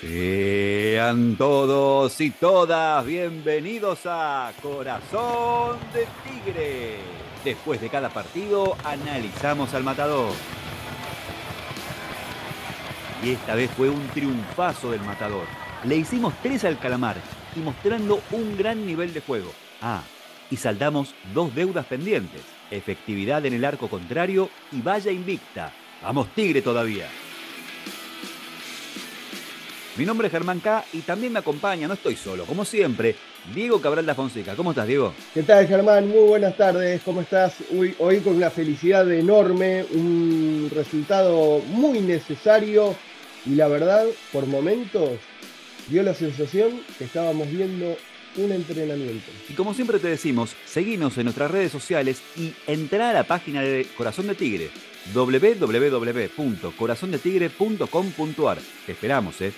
Sean todos y todas bienvenidos a Corazón de Tigre. Después de cada partido analizamos al matador. Y esta vez fue un triunfazo del matador. Le hicimos tres al calamar y mostrando un gran nivel de juego. Ah, y saldamos dos deudas pendientes. Efectividad en el arco contrario y valla invicta. Vamos Tigre todavía. Mi nombre es Germán K y también me acompaña, no estoy solo, como siempre, Diego Cabral da Fonseca. ¿Cómo estás, Diego? ¿Qué tal, Germán? Muy buenas tardes. ¿Cómo estás? Hoy, hoy con una felicidad enorme, un resultado muy necesario y la verdad, por momentos, dio la sensación que estábamos viendo un entrenamiento. Y como siempre te decimos, seguinos en nuestras redes sociales y entra a la página de Corazón de Tigre, www.corazondetigre.com.ar. Te esperamos, ¿eh?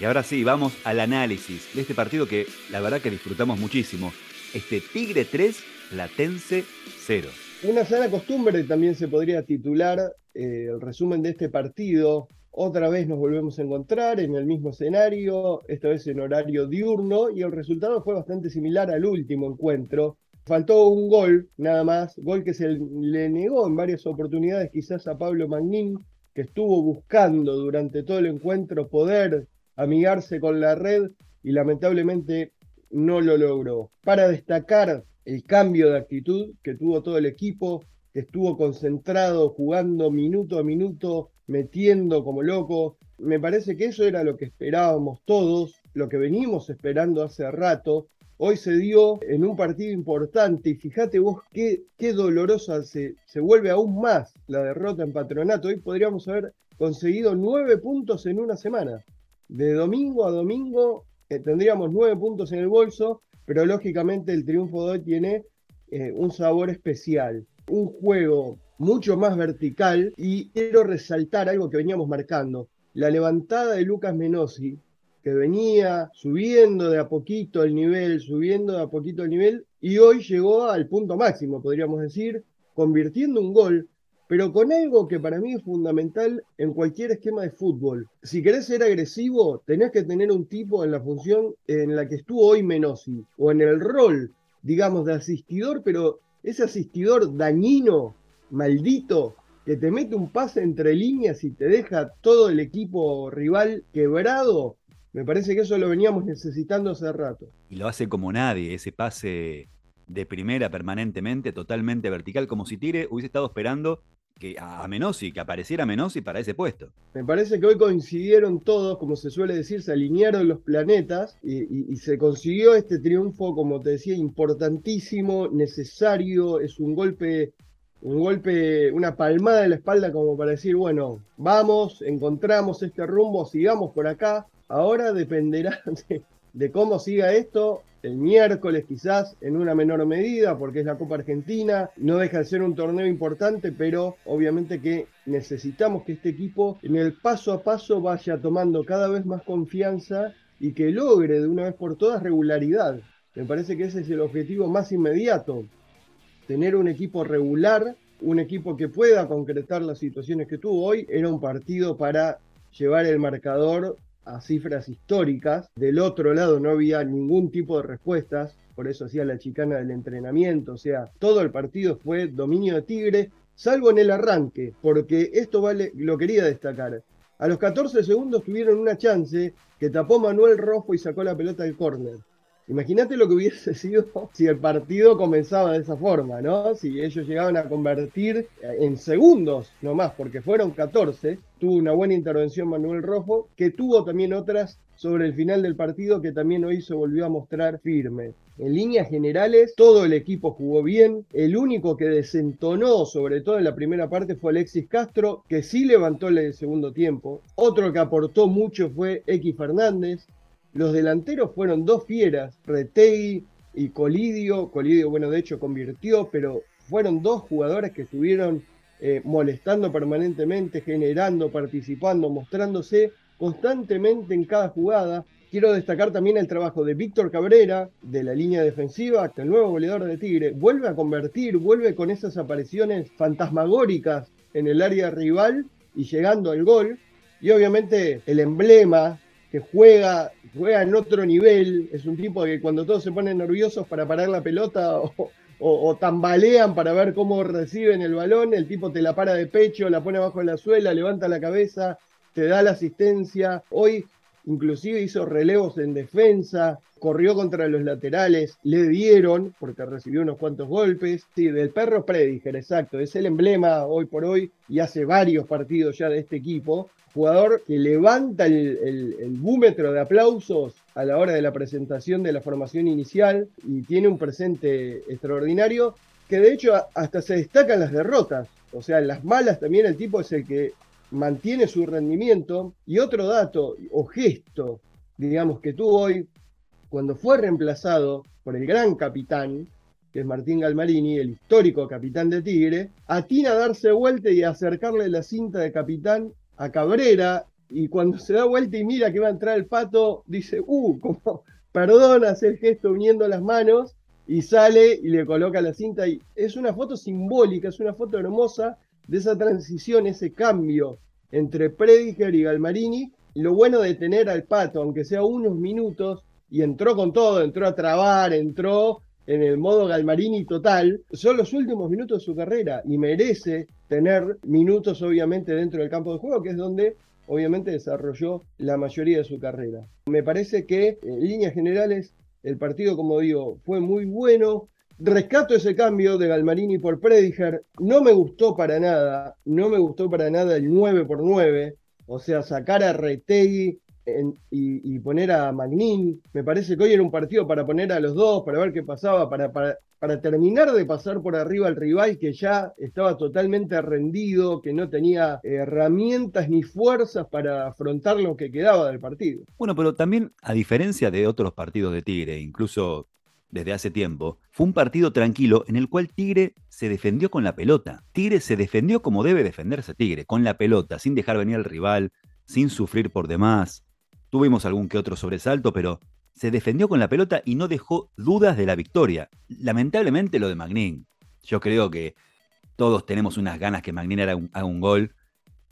Y ahora sí, vamos al análisis de este partido que la verdad que disfrutamos muchísimo. Este Tigre 3, Latense 0. Una sana costumbre también se podría titular eh, el resumen de este partido. Otra vez nos volvemos a encontrar en el mismo escenario, esta vez en horario diurno, y el resultado fue bastante similar al último encuentro. Faltó un gol, nada más, gol que se le negó en varias oportunidades quizás a Pablo Magnín, que estuvo buscando durante todo el encuentro poder amigarse con la red y lamentablemente no lo logró. Para destacar el cambio de actitud que tuvo todo el equipo, que estuvo concentrado, jugando minuto a minuto, metiendo como loco. Me parece que eso era lo que esperábamos todos, lo que venimos esperando hace rato. Hoy se dio en un partido importante. Y fíjate vos qué, qué dolorosa se, se vuelve aún más la derrota en patronato. Hoy podríamos haber conseguido nueve puntos en una semana. De domingo a domingo eh, tendríamos nueve puntos en el bolso, pero lógicamente el triunfo de hoy tiene eh, un sabor especial, un juego mucho más vertical. Y quiero resaltar algo que veníamos marcando, la levantada de Lucas Menosi, que venía subiendo de a poquito el nivel, subiendo de a poquito el nivel, y hoy llegó al punto máximo, podríamos decir, convirtiendo un gol pero con algo que para mí es fundamental en cualquier esquema de fútbol. Si querés ser agresivo, tenés que tener un tipo en la función en la que estuvo hoy Menosi, o en el rol, digamos, de asistidor, pero ese asistidor dañino, maldito, que te mete un pase entre líneas y te deja todo el equipo rival quebrado, me parece que eso lo veníamos necesitando hace rato. Y lo hace como nadie, ese pase de primera permanentemente, totalmente vertical, como si Tire hubiese estado esperando que a Menosi, que apareciera Menosi para ese puesto. Me parece que hoy coincidieron todos, como se suele decir, se alinearon los planetas y, se consiguió este triunfo, como te decía, importantísimo, necesario, es un golpe, un golpe, una palmada de la espalda como para decir, bueno, vamos, encontramos este rumbo, sigamos por acá. Ahora dependerá de cómo siga esto el miércoles quizás en una menor medida porque es la Copa Argentina, no deja de ser un torneo importante, pero obviamente que necesitamos que este equipo en el paso a paso vaya tomando cada vez más confianza y que logre de una vez por todas regularidad. Me parece que ese es el objetivo más inmediato, tener un equipo regular, un equipo que pueda concretar las situaciones que tuvo hoy. Era un partido para llevar el marcador a cifras históricas. Del otro lado no había ningún tipo de respuestas, por eso hacía la chicana del entrenamiento, o sea, todo el partido fue dominio de Tigre, salvo en el arranque, porque esto vale, lo quería destacar. A los 14 segundos tuvieron una chance que tapó Manuel Rojo y sacó la pelota del córner. Imagínate lo que hubiese sido si el partido comenzaba de esa forma, ¿no? Si ellos llegaban a convertir en segundos nomás, porque fueron 14. Tuvo una buena intervención Manuel Rojo, que tuvo también otras sobre el final del partido que también hoy se volvió a mostrar firme. En líneas generales, todo el equipo jugó bien. El único que desentonó, sobre todo en la primera parte, fue Alexis Castro, que sí levantó el segundo tiempo. Otro que aportó mucho fue X Fernández. Los delanteros fueron dos fieras, Retegui y Colidio. Colidio, bueno, de hecho convirtió, pero fueron dos jugadores que estuvieron eh, molestando permanentemente, generando, participando, mostrándose constantemente en cada jugada. Quiero destacar también el trabajo de Víctor Cabrera, de la línea defensiva, el nuevo goleador de Tigre. Vuelve a convertir, vuelve con esas apariciones fantasmagóricas en el área rival y llegando al gol. Y obviamente el emblema que juega, juega en otro nivel, es un tipo que cuando todos se ponen nerviosos para parar la pelota o, tambalean para ver cómo reciben el balón, el tipo te la para de pecho, la pone abajo de la suela, levanta la cabeza, te da la asistencia. Hoy inclusive hizo relevos en defensa, corrió contra los laterales, le dieron, porque recibió unos cuantos golpes. Sí, del perro Prediger, exacto, es el emblema hoy por hoy y hace varios partidos ya de este equipo. Jugador que levanta el, el, búmetro de aplausos a la hora de la presentación de la formación inicial y tiene un presente extraordinario que de hecho hasta se destacan las derrotas. O sea, las malas también el tipo es el que mantiene su rendimiento. Y otro dato o gesto, digamos, que tuvo hoy, cuando fue reemplazado por el gran capitán, que es Martín Galmarini, el histórico capitán de Tigre, atina a darse vuelta y acercarle la cinta de capitán a Cabrera, y cuando se da vuelta y mira que va a entrar el pato, dice, uh, como, perdona, hace el gesto uniendo las manos, y sale y le coloca la cinta. Y es una foto simbólica, es una foto hermosa de esa transición, ese cambio entre Prediger y Galmarini. lo bueno de tener al Pato, aunque sea unos minutos, y entró con todo, entró a trabar, entró en el modo Galmarini total, son los últimos minutos de su carrera y merece tener minutos obviamente dentro del campo de juego, que es donde obviamente desarrolló la mayoría de su carrera. Me parece que en líneas generales el partido, como digo, fue muy bueno, Rescato ese cambio de Galmarini por Prediger. No me gustó para nada, no me gustó para nada el 9 por 9 o sea, sacar a Retegui y, poner a Magnin. Me parece que hoy era un partido para poner a los dos, para ver qué pasaba, para, para, terminar de pasar por arriba al rival que ya estaba totalmente rendido, que no tenía herramientas ni fuerzas para afrontar lo que quedaba del partido. Bueno, pero también, a diferencia de otros partidos de Tigre, incluso desde hace tiempo, fue un partido tranquilo en el cual Tigre se defendió con la pelota. Tigre se defendió como debe defenderse Tigre, con la pelota, sin dejar venir al rival, sin sufrir por demás. Tuvimos algún que otro sobresalto, pero se defendió con la pelota y no dejó dudas de la victoria. Lamentablemente lo de Magnin. Yo creo que todos tenemos unas ganas que Magnin haga un gol.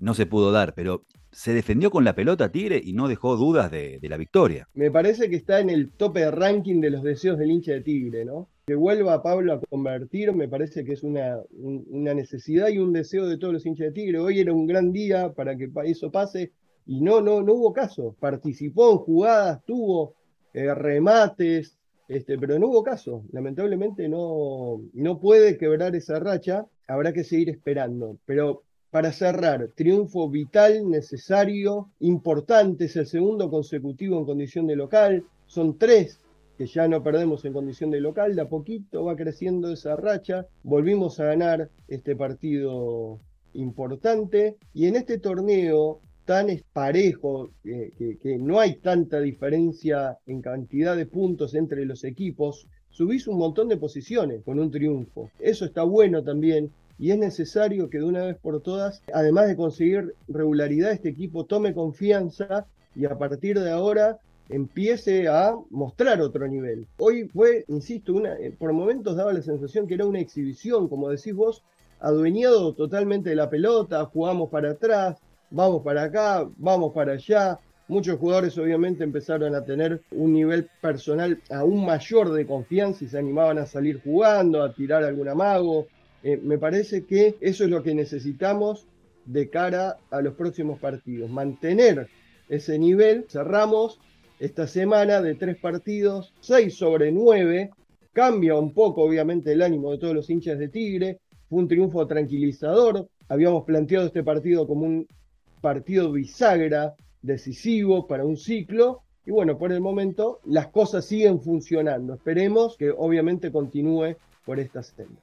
No se pudo dar, pero se defendió con la pelota Tigre y no dejó dudas de, la victoria. Me parece que está en el tope de ranking de los deseos del hincha de Tigre, ¿no? Que vuelva a Pablo a convertir, me parece que es una, una necesidad y un deseo de todos los hinchas de Tigre. Hoy era un gran día para que eso pase y no, no, no hubo caso. Participó en jugadas, tuvo eh, remates, este, pero no hubo caso. Lamentablemente no, no puede quebrar esa racha. Habrá que seguir esperando. Pero para cerrar, triunfo vital, necesario, importante, es el segundo consecutivo en condición de local, son tres que ya no perdemos en condición de local, de a poquito va creciendo esa racha, volvimos a ganar este partido importante y en este torneo tan parejo, que, no hay tanta diferencia en cantidad de puntos entre los equipos, subís un montón de posiciones con un triunfo. Eso está bueno también y es necesario que de una vez por todas, además de conseguir regularidad, este equipo tome confianza y a partir de ahora empiece a mostrar otro nivel. Hoy fue, insisto, una, eh, por momentos daba la sensación que era una exhibición, como decís vos, adueñado totalmente de la pelota, jugamos para atrás, vamos para acá, vamos para allá. Muchos jugadores obviamente empezaron a tener un nivel personal aún mayor de confianza y se animaban a salir jugando, a tirar algún amago, eh, me parece que eso es lo que necesitamos de cara a los próximos partidos. Mantener ese nivel. Cerramos esta semana de tres partidos, seis sobre nueve. Cambia un poco, obviamente, el ánimo de todos los hinchas de Tigre. Fue un triunfo tranquilizador. Habíamos planteado este partido como un partido bisagra, decisivo para un ciclo. Y bueno, por el momento las cosas siguen funcionando. Esperemos que obviamente continúe por esta senda.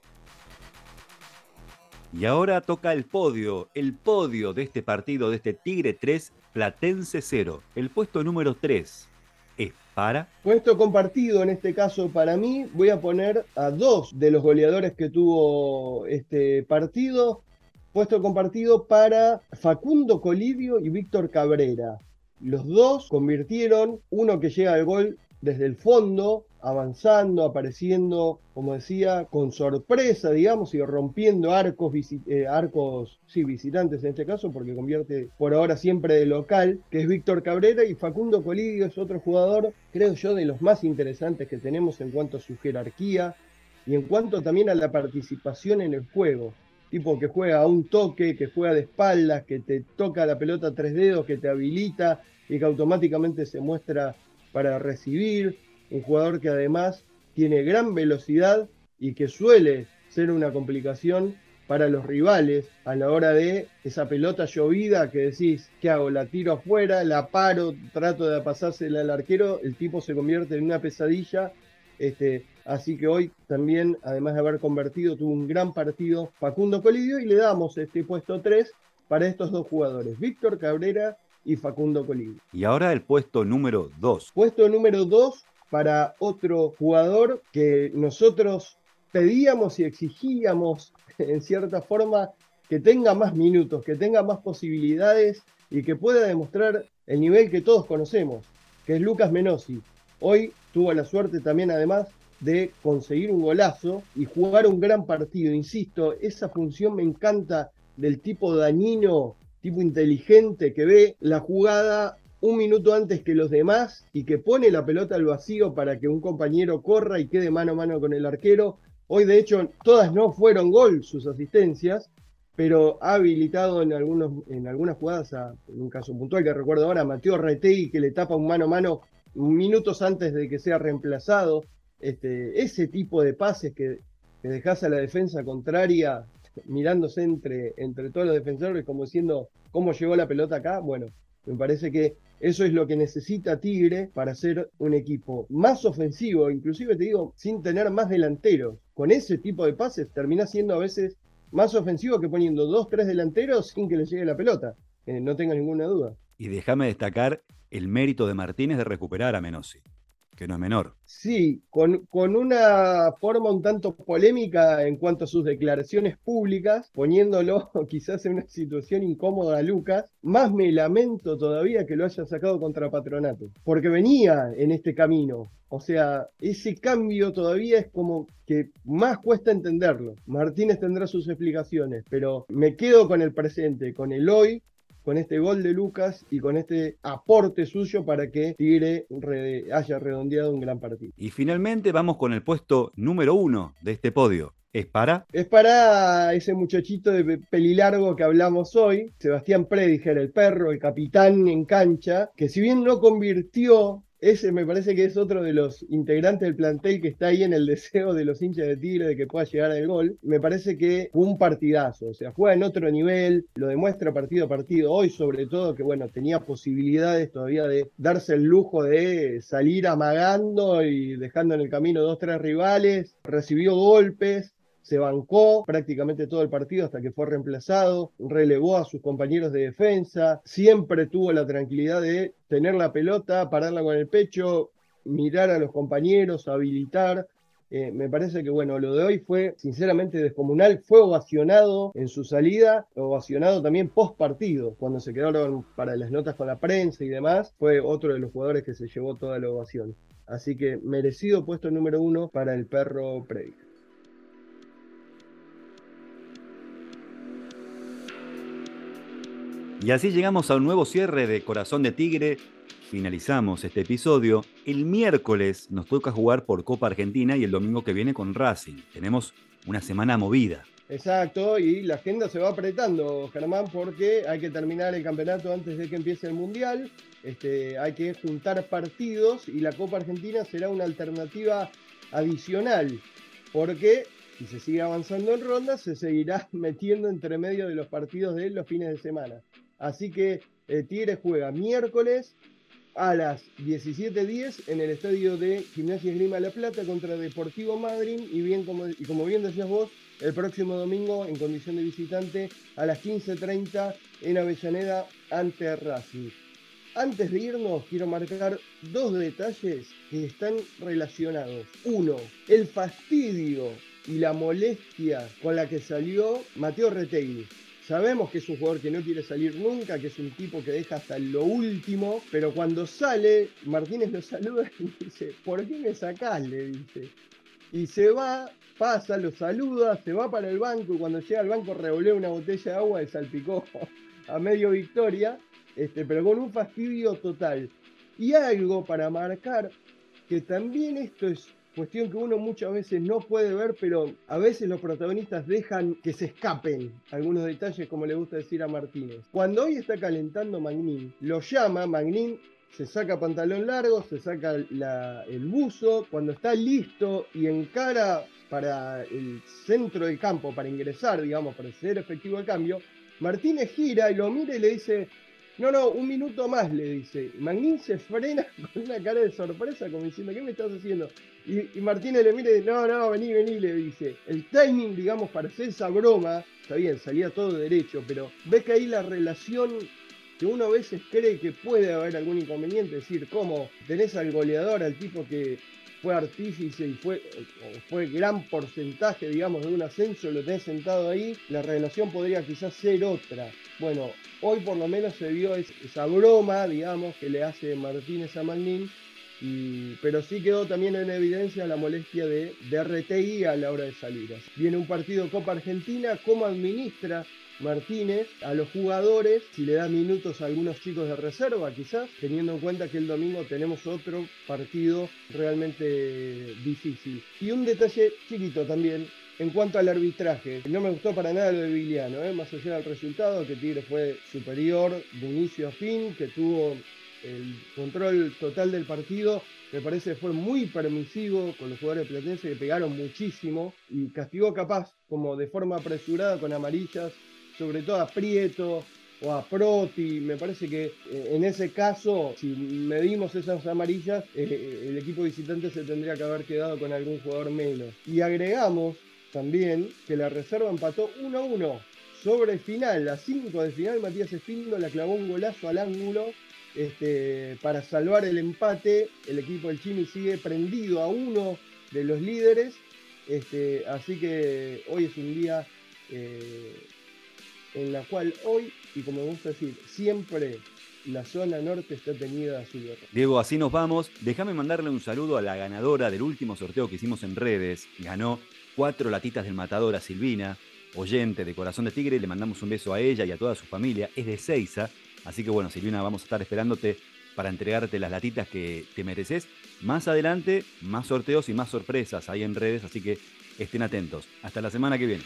Y ahora toca el podio, el podio de este partido, de este Tigre 3, Platense 0. El puesto número 3 es para... Puesto compartido en este caso para mí, voy a poner a dos de los goleadores que tuvo este partido. Puesto compartido para Facundo Colidio y Víctor Cabrera. Los dos convirtieron, uno que llega al gol desde el fondo, avanzando, apareciendo, como decía, con sorpresa, digamos, y rompiendo arcos, eh, arcos, visitantes en este caso, porque convierte por ahora siempre de local, que es Víctor Cabrera, y Facundo Colidio es otro jugador, creo yo, de los más interesantes que tenemos en cuanto a su jerarquía y en cuanto también a la participación en el juego. Tipo que juega a un toque, que juega de espaldas, que te toca la pelota tres dedos, que te habilita y que automáticamente se muestra para recibir un jugador que además tiene gran velocidad y que suele ser una complicación para los rivales a la hora de esa pelota llovida que decís, ¿qué hago? La tiro afuera, la paro, trato de pasársela al arquero, el tipo se convierte en una pesadilla. Este, así que hoy también, además de haber convertido, tuvo un gran partido Facundo Colidio y le damos este puesto 3 para estos dos jugadores, Víctor Cabrera y Facundo Colidio. Y ahora el puesto número 2. Puesto número 2 para otro jugador que nosotros pedíamos y exigíamos en cierta forma que tenga más minutos, que tenga más posibilidades y que pueda demostrar el nivel que todos conocemos, que es Lucas Menosi. Hoy tuvo la suerte también además de conseguir un golazo y jugar un gran partido. Insisto, esa función me encanta del tipo dañino, tipo inteligente que ve la jugada un minuto antes que los demás y que pone la pelota al vacío para que un compañero corra y quede mano a mano con el arquero. Hoy de hecho todas no fueron gol sus asistencias, pero ha habilitado en, algunos, en algunas jugadas, en un caso puntual que recuerdo ahora, a Mateo Retegui que le tapa un mano a mano minutos antes de que sea reemplazado. Este, ese tipo de pases que, que dejas a la defensa contraria mirándose entre, entre todos los defensores como diciendo cómo llegó la pelota acá, bueno, me parece que eso es lo que necesita Tigre para ser un equipo más ofensivo, inclusive te digo, sin tener más delanteros. Con ese tipo de pases termina siendo a veces más ofensivo que poniendo dos, tres delanteros sin que le llegue la pelota. No tengo ninguna duda. Y déjame destacar el mérito de Martínez de recuperar a Menossi que no es menor. Sí, con, con, una forma un tanto polémica en cuanto a sus declaraciones públicas, poniéndolo quizás en una situación incómoda a Lucas, más me lamento todavía que lo haya sacado contra Patronato, porque venía en este camino. O sea, ese cambio todavía es como que más cuesta entenderlo. Martínez tendrá sus explicaciones, pero me quedo con el presente, con el hoy, con este gol de Lucas y con este aporte suyo para que Tigre haya redondeado un gran partido. Y finalmente vamos con el puesto número uno de este podio. ¿Es para? Es para ese muchachito de pelilargo que hablamos hoy, Sebastián Prediger, el perro, el capitán en cancha, que si bien no convirtió ese me parece que es otro de los integrantes del plantel que está ahí en el deseo de los hinchas de Tigre de que pueda llegar al gol. Me parece que fue un partidazo, o sea, juega en otro nivel, lo demuestra partido a partido. Hoy, sobre todo, que bueno, tenía posibilidades todavía de darse el lujo de salir amagando y dejando en el camino dos, tres rivales. Recibió golpes, se bancó prácticamente todo el partido hasta que fue reemplazado, relevó a sus compañeros de defensa, siempre tuvo la tranquilidad de tener la pelota, pararla con el pecho, mirar a los compañeros, habilitar. Eh, me parece que bueno, lo de hoy fue sinceramente descomunal, fue ovacionado en su salida, ovacionado también post partido, cuando se quedaron para las notas con la prensa y demás, fue otro de los jugadores que se llevó toda la ovación. Así que merecido puesto número uno para el perro Predic. Y así llegamos a un nuevo cierre de Corazón de Tigre. Finalizamos este episodio. El miércoles nos toca jugar por Copa Argentina y el domingo que viene con Racing. Tenemos una semana movida. Exacto, y la agenda se va apretando, Germán, porque hay que terminar el campeonato antes de que empiece el Mundial. Este, hay que juntar partidos y la Copa Argentina será una alternativa adicional, porque si se sigue avanzando en ronda, se seguirá metiendo entre medio de los partidos de los fines de semana. Así que eh, juega miércoles a las 17.10 en el estadio de Gimnasia Grima La Plata contra Deportivo Madrid y, bien como, como bien decías vos, el próximo domingo en condición de visitante a las 15.30 en Avellaneda ante Racing. Antes de irnos, quiero marcar dos detalles que están relacionados. Uno, el fastidio y la molestia con la que salió Mateo Retegui Sabemos que es un jugador que no quiere salir nunca, que es un tipo que deja hasta lo último, pero cuando sale, Martínez lo saluda y dice, ¿por qué me sacás? Le dice. Y se va, pasa, lo saluda, se va para el banco y cuando llega al banco revolea una botella de agua y salpicó a medio victoria, este, pero con un fastidio total. Y algo para marcar que también esto es cuestión que uno muchas veces no puede ver, pero a veces los protagonistas dejan que se escapen algunos detalles, como le gusta decir a Martínez. Cuando hoy está calentando Magnin, lo llama, Magnin se saca pantalón largo, se saca el buzo, cuando está listo y encara para el centro del campo, para ingresar, digamos, para ser efectivo el cambio, Martínez gira y lo mira y le dice, no, no, un minuto más, le dice. Magnin se frena con una cara de sorpresa, como diciendo, ¿qué me estás haciendo? Y, Martínez le y dice, no, no, vení, vení, le dice. El timing, digamos, para hacer esa broma, está bien, salía todo derecho, pero ves que ahí la relación que uno a veces cree que puede haber algún inconveniente, es decir, ¿cómo tenés al goleador, al tipo que fue artífice y fue, fue gran porcentaje, digamos, de un ascenso, lo tenés sentado ahí, la relación podría quizás ser otra. Bueno, hoy por lo menos se vio esa broma, digamos, que le hace Martínez a Magnin, pero sí quedó también en evidencia la molestia de, de RTI a la hora de salir. Viene un partido Copa Argentina, cómo administra Martínez a los jugadores, si le da minutos a algunos chicos de reserva quizás, teniendo en cuenta que el domingo tenemos otro partido realmente difícil. Y un detalle chiquito también, en cuanto al arbitraje, no me gustó para nada lo de Viliano, ¿eh? más allá del resultado, que Tigre fue superior de inicio a fin, que tuvo el control total del partido, me parece que fue muy permisivo con los jugadores platenses que pegaron muchísimo y castigó capaz como de forma apresurada con amarillas, sobre todo a Prieto o a Proti. Me parece que eh, en ese caso, si medimos esas amarillas, eh, el equipo visitante se tendría que haber quedado con algún jugador menos. Y agregamos también que la reserva empató 1 a 1 sobre el final, la 5 de final, Matías la clavó un golazo al ángulo este, para salvar el empate. El equipo del Chimi sigue prendido a uno de los líderes. Este, así que hoy es un día eh, en la cual hoy, y como me gusta decir, siempre la zona norte está tenida a su guerra. Diego, así nos vamos. Déjame mandarle un saludo a la ganadora del último sorteo que hicimos en redes. Ganó cuatro latitas del matador a Silvina, oyente de Corazón de Tigre. Le mandamos un beso a ella y a toda su familia. Es de Seiza. Así que bueno, Silvina, vamos a estar esperándote para entregarte las latitas que te mereces. Más adelante, más sorteos y más sorpresas ahí en redes. Así que estén atentos. Hasta la semana que viene.